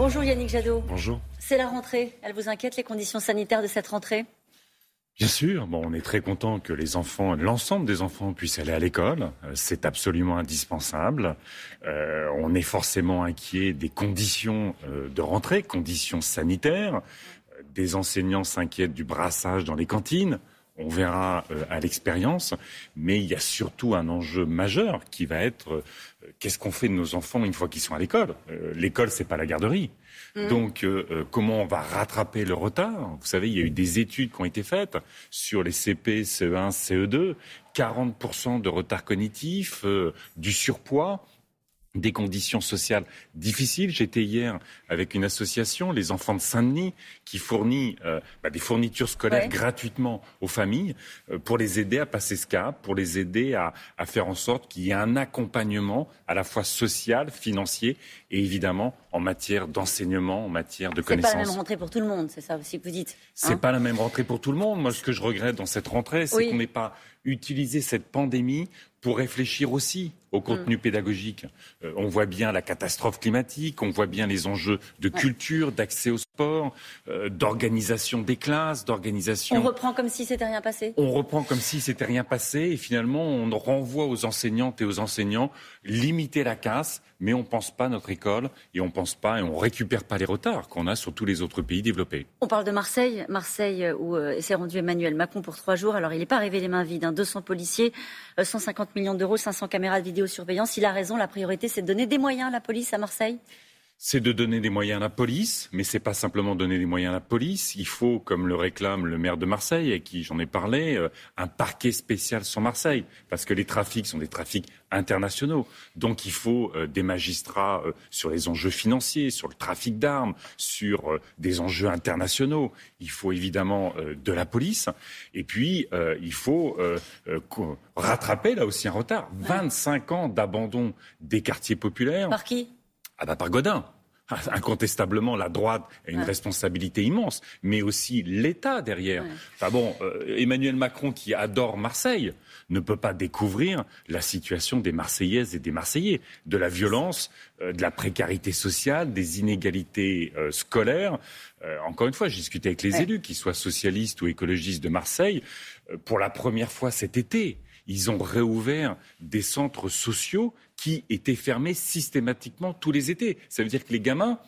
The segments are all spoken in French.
Bonjour Yannick Jadot. Bonjour. C'est la rentrée. Elle vous inquiète les conditions sanitaires de cette rentrée? Bien sûr, bon, on est très content que les enfants, l'ensemble des enfants puissent aller à l'école. Euh, c'est absolument indispensable. Euh, on est forcément inquiet des conditions euh, de rentrée, conditions sanitaires. Des enseignants s'inquiètent du brassage dans les cantines. On verra à l'expérience, mais il y a surtout un enjeu majeur qui va être qu'est-ce qu'on fait de nos enfants une fois qu'ils sont à l'école? L'école, c'est pas la garderie. Mmh. Donc, euh, euh, comment on va rattraper le retard? Vous savez, il y a eu des études qui ont été faites sur les CP, CE1, CE2. 40% de retard cognitif, euh, du surpoids des conditions sociales difficiles. J'étais hier avec une association, les enfants de Saint-Denis, qui fournit euh, bah, des fournitures scolaires gratuitement aux familles euh, pour les aider à passer ce cap, pour les aider à, à faire en sorte qu'il y ait un accompagnement à la fois social, financier et évidemment en matière d'enseignement, en matière de connaissances. C'est pas la même rentrée pour tout le monde, c'est ça aussi que vous dites. c'est hein pas la même rentrée pour tout le monde. Moi, ce que je regrette dans cette rentrée, c'est qu'on n'ait pas utilisé cette pandémie pour réfléchir aussi au contenu mm. pédagogique. Euh, on voit bien la catastrophe climatique, on voit bien les enjeux de culture, d'accès au sport, euh, d'organisation des classes, d'organisation. On reprend comme si c'était rien passé? On reprend comme si c'était rien passé et finalement on renvoie aux enseignantes et aux enseignants limiter la casse, mais on pense pas à notre école et on pense pas et on récupère pas les retards qu'on a sur tous les autres pays développés. On parle de Marseille, Marseille euh, où s'est rendu Emmanuel Macron pour trois jours. Alors il n'est pas arrivé les mains vides, hein. 200 policiers, 150 millions d'euros, 500 caméras de vidéosurveillance. Il a raison, la priorité c'est de donner des moyens à la police à Marseille c'est de donner des moyens à la police, mais c'est pas simplement donner des moyens à la police. Il faut, comme le réclame le maire de Marseille, avec qui j'en ai parlé, euh, un parquet spécial sur Marseille, parce que les trafics sont des trafics internationaux. Donc il faut euh, des magistrats euh, sur les enjeux financiers, sur le trafic d'armes, sur des enjeux internationaux. Il faut évidemment de la police, et puis il faut rattraper là aussi un retard. 25 ans d'abandon des quartiers populaires. Par qui? Ah bah par Godin. Incontestablement, la droite a une responsabilité immense, mais aussi l'État derrière. Enfin bon, euh, Emmanuel Macron, qui adore Marseille, ne peut pas découvrir la situation des Marseillaises et des Marseillais, de la violence, euh, de la précarité sociale, des inégalités euh, scolaires. encore une fois, j'ai discuté avec les élus, qu'ils soient socialistes ou écologistes de Marseille, pour la première fois cet été. Ils ont réouvert des centres sociaux qui étaient fermés systématiquement tous les étés. Ça veut dire que les gamins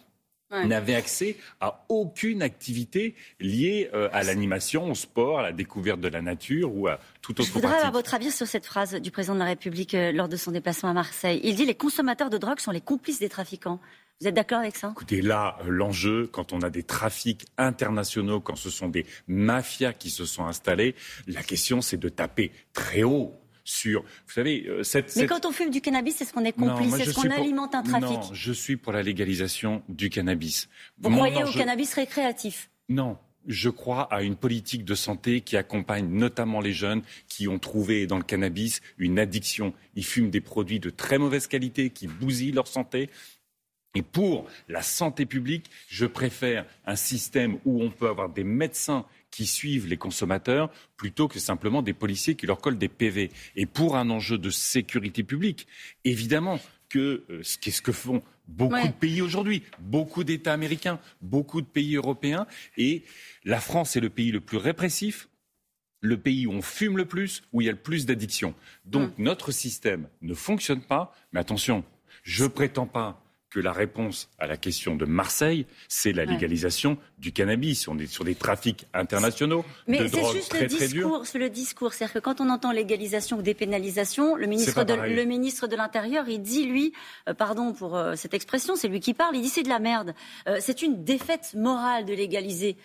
n'avaient accès à aucune activité liée euh, à l'animation, au sport, à la découverte de la nature ou à tout autre Je voudrais avoir votre avis sur cette phrase du président de la République euh, lors de son déplacement à Marseille. Il dit les consommateurs de drogue sont les complices des trafiquants. Vous êtes d'accord avec ça? Écoutez, là, euh, l'enjeu, quand on a des trafics internationaux, quand ce sont des mafias qui se sont installés, la question, c'est de taper très haut sur. Vous savez, euh, cette, Mais quand on fume du cannabis, est-ce qu'on est complice Est-ce qu'on alimente un trafic Non, je suis pour la légalisation du cannabis. Vous croyez au cannabis récréatif? Non, je crois à une politique de santé qui accompagne notamment les jeunes qui ont trouvé dans le cannabis une addiction. Ils fument des produits de très mauvaise qualité qui bousillent leur santé. Et pour la santé publique, je préfère un système où on peut avoir des médecins qui suivent les consommateurs plutôt que simplement des policiers qui leur collent des PV. Et pour un enjeu de sécurité publique, évidemment que euh, ce que font beaucoup de pays aujourd'hui, beaucoup d'États américains, beaucoup de pays européens, et la France est le pays le plus répressif, le pays où on fume le plus, où il y a le plus d'addictions. Donc notre système ne fonctionne pas, mais attention, je prétends pas que la réponse à la question de Marseille, c'est la légalisation du cannabis. On est sur des trafics internationaux Mais de drogue juste très, le discours, le discours. C'est-à-dire que quand on entend légalisation ou dépénalisation, le ministre, de, le ministre de l'Intérieur, il dit, lui, euh, pardon pour euh, cette expression, c'est lui qui parle, il dit c'est de la merde. Euh, c'est une défaite morale de légaliser.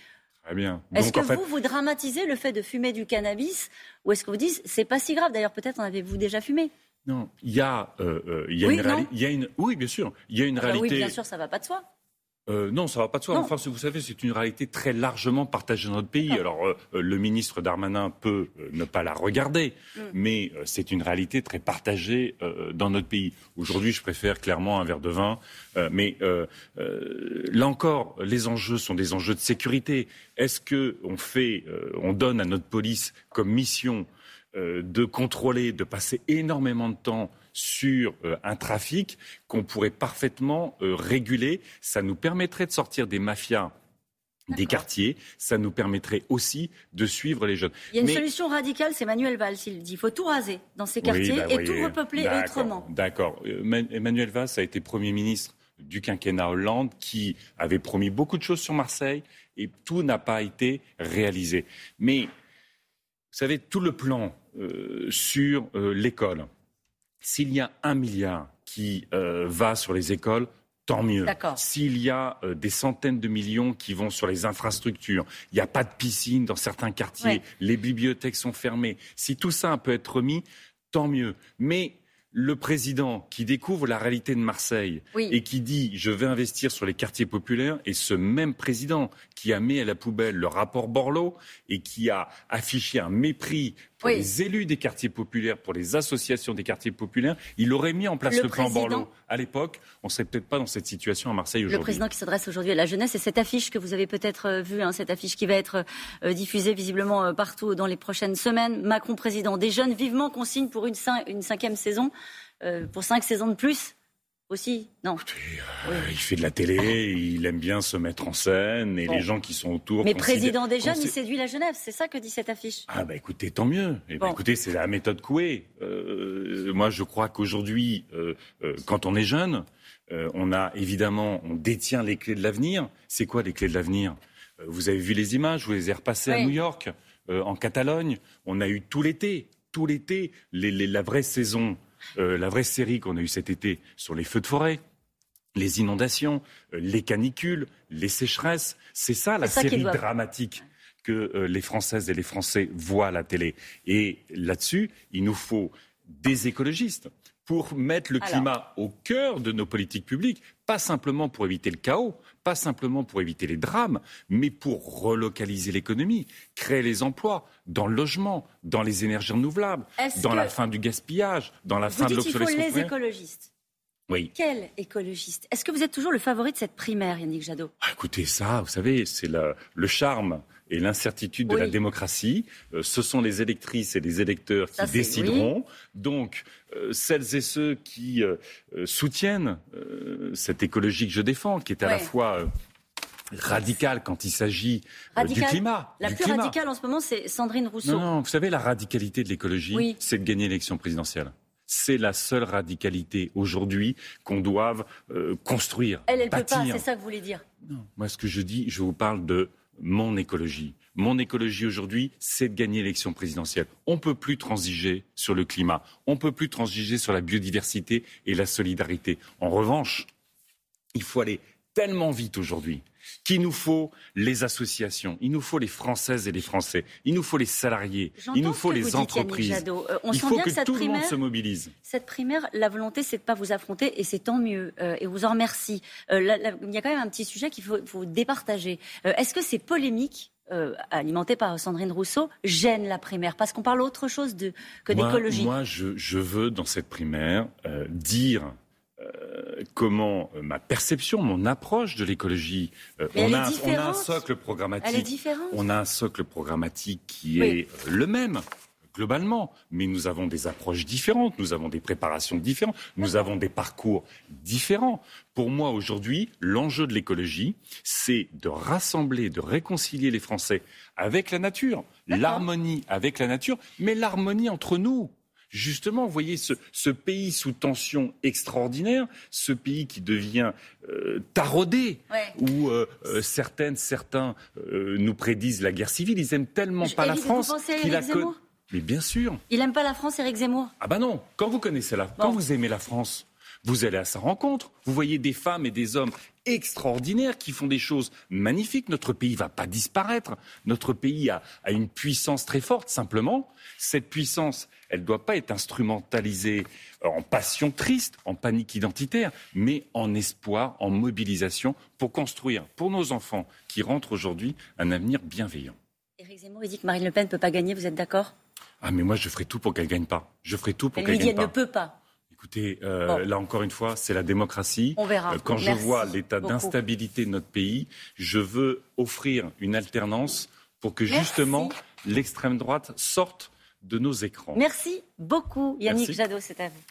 Très bien. Est-ce que vous, vous dramatisez le fait de fumer du cannabis ou est-ce que vous dites c'est pas si grave? D'ailleurs, peut-être en avez-vous déjà fumé non, il y a, euh, euh, il y a une réalité. Une, oui, bien sûr, il y a une réalité. Oui, bien sûr, ça va pas de soi. Euh, non, ça va pas de soi. Enfin, vous savez, c'est une réalité très largement partagée dans notre pays. Ah. Alors, le ministre Darmanin peut ne pas la regarder, mm. mais c'est une réalité très partagée dans notre pays. Aujourd'hui, je préfère clairement un verre de vin, mais là encore, les enjeux sont des enjeux de sécurité. Est-ce que on fait, on donne à notre police comme mission de contrôler, de passer énormément de temps sur un trafic qu'on pourrait parfaitement réguler. Ça nous permettrait de sortir des mafias des quartiers. Ça nous permettrait aussi de suivre les jeunes. Il y a une solution radicale, c'est Emmanuel Valls. Il dit il faut tout raser dans ces quartiers bah et tout repeupler autrement. D'accord. Euh, Emmanuel Valls a été Premier ministre du quinquennat Hollande qui avait promis beaucoup de choses sur Marseille et tout n'a pas été réalisé. Mais savez, tout le plan euh, sur euh, l'école, s'il y a un milliard qui va sur les écoles, tant mieux. S'il y a euh, des centaines de millions qui vont sur les infrastructures, il n'y a pas de piscine dans certains quartiers, les bibliothèques sont fermées, si tout ça peut être remis, tant mieux. Mais le président qui découvre la réalité de Marseille et qui dit je vais investir sur les quartiers populaires et ce même président qui a mis à la poubelle le rapport Borloo et qui a affiché un mépris pour les élus des quartiers populaires, pour les associations des quartiers populaires, il aurait mis en place le, plan Borloo à l'époque. On ne serait peut-être pas dans cette situation à Marseille aujourd'hui. Le président qui s'adresse aujourd'hui à la jeunesse et cette affiche que vous avez peut-être euh, vue, hein, cette affiche qui va être euh, diffusée visiblement euh, partout dans les prochaines semaines. Macron président des jeunes, vivement qu'on signe pour une, une cinquième saison, pour cinq saisons de plus aussi, non euh, Il fait de la télé, il aime bien se mettre en scène et les gens qui sont autour. Mais président des jeunes, il séduit la Genève, c'est ça que dit cette affiche. Ah bah écoutez, tant mieux. Eh ben, écoutez, c'est la méthode Coué. Euh, moi, je crois qu'aujourd'hui, euh, quand on est jeune, on a évidemment, on détient les clés de l'avenir. C'est quoi les clés de l'avenir? Vous avez vu les images, vous les avez repassées à New York, en Catalogne. On a eu tout l'été, tout l'été, la vraie saison euh, la vraie série qu'on a eue cet été sur les feux de forêt, les inondations, euh, les canicules, les sécheresses. C'est ça la série dramatique que euh, les Françaises et les Français voient à la télé. Et là-dessus, il nous faut des écologistes pour mettre le climat au cœur de nos politiques publiques, pas simplement pour éviter le chaos, pas simplement pour éviter les drames, mais pour relocaliser l'économie, créer les emplois dans le logement, dans les énergies renouvelables, dans la fin du gaspillage, dans la fin de l'obsolescence. Il faut les écologistes. Oui. Quel écologiste? Est-ce que vous êtes toujours le favori de cette primaire, Yannick Jadot? Ah, Écoutez, ça, vous savez, c'est le charme et l'incertitude de la démocratie. Euh, ce sont les électrices et les électeurs qui décideront. Donc, euh, celles et ceux qui euh, soutiennent cette écologie que je défends, qui est à la fois radicale quand il s'agit du climat. La plus radicale en ce moment, c'est Sandrine Rousseau. Non, non, vous savez, la radicalité de l'écologie, c'est de gagner l'élection présidentielle c'est la seule radicalité aujourd'hui qu'on doive construire. Elle, elle ne peut pas, c'est ça que vous voulez dire. Non, moi ce que je dis, je vous parle de mon écologie. Mon écologie aujourd'hui, c'est de gagner l'élection présidentielle. On ne peut plus transiger sur le climat. On ne peut plus transiger sur la biodiversité et la solidarité. En revanche, il faut aller tellement vite aujourd'hui qu'il nous faut les associations, il nous faut les Françaises et les Français, il nous faut les salariés, il nous faut les entreprises. Euh, il faut que, tout le monde se mobilise. Cette primaire, la volonté, c'est de ne pas vous affronter et c'est tant mieux. Euh, et vous en remercie. Euh, il y a quand même un petit sujet qu'il faut, départager. Est-ce que ces polémiques alimentées par Sandrine Rousseau gênent la primaire? Parce qu'on parle autre chose de, que d'écologie. Moi, je, je, veux, dans cette primaire, dire euh, comment euh, ma perception, mon approche de l'écologie. Euh, on, a, un socle programmatique. Elle est différente. On a un socle programmatique qui est le même globalement, mais nous avons des approches différentes, nous avons des préparations différentes, nous avons des parcours différents. Pour moi, aujourd'hui, l'enjeu de l'écologie, c'est de rassembler, de réconcilier les Français avec la nature, l'harmonie avec la nature, mais l'harmonie entre nous justement, vous voyez, ce, pays sous tension extraordinaire, ce pays qui devient euh, taraudé, où euh, euh, certaines, certains nous prédisent la guerre civile. Ils aiment tellement pas la France qu'il a. Mais bien sûr. Il aime pas la France, Éric Zemmour? Ah bah non. Quand vous connaissez la, quand vous aimez la France, vous allez à sa rencontre. Vous voyez des femmes et des hommes extraordinaires qui font des choses magnifiques. Notre pays ne va pas disparaître. Notre pays a, une puissance très forte. Simplement, cette puissance, elle ne doit pas être instrumentalisée en passion triste, en panique identitaire, mais en espoir, en mobilisation pour construire pour nos enfants qui rentrent aujourd'hui un avenir bienveillant. Éric Zemmour, il dit que Marine Le Pen ne peut pas gagner, vous êtes d'accord? Ah mais moi je ferai tout pour qu'elle gagne pas. Je ferai tout pour qu'elle gagne pas. Elle ne peut pas. Écoutez, euh, là encore une fois, c'est la démocratie. On verra. Euh, quand je vois l'état d'instabilité de notre pays, je veux offrir une alternance pour que justement l'extrême droite sorte de nos écrans. Merci beaucoup, Yannick Jadot, c'est à vous.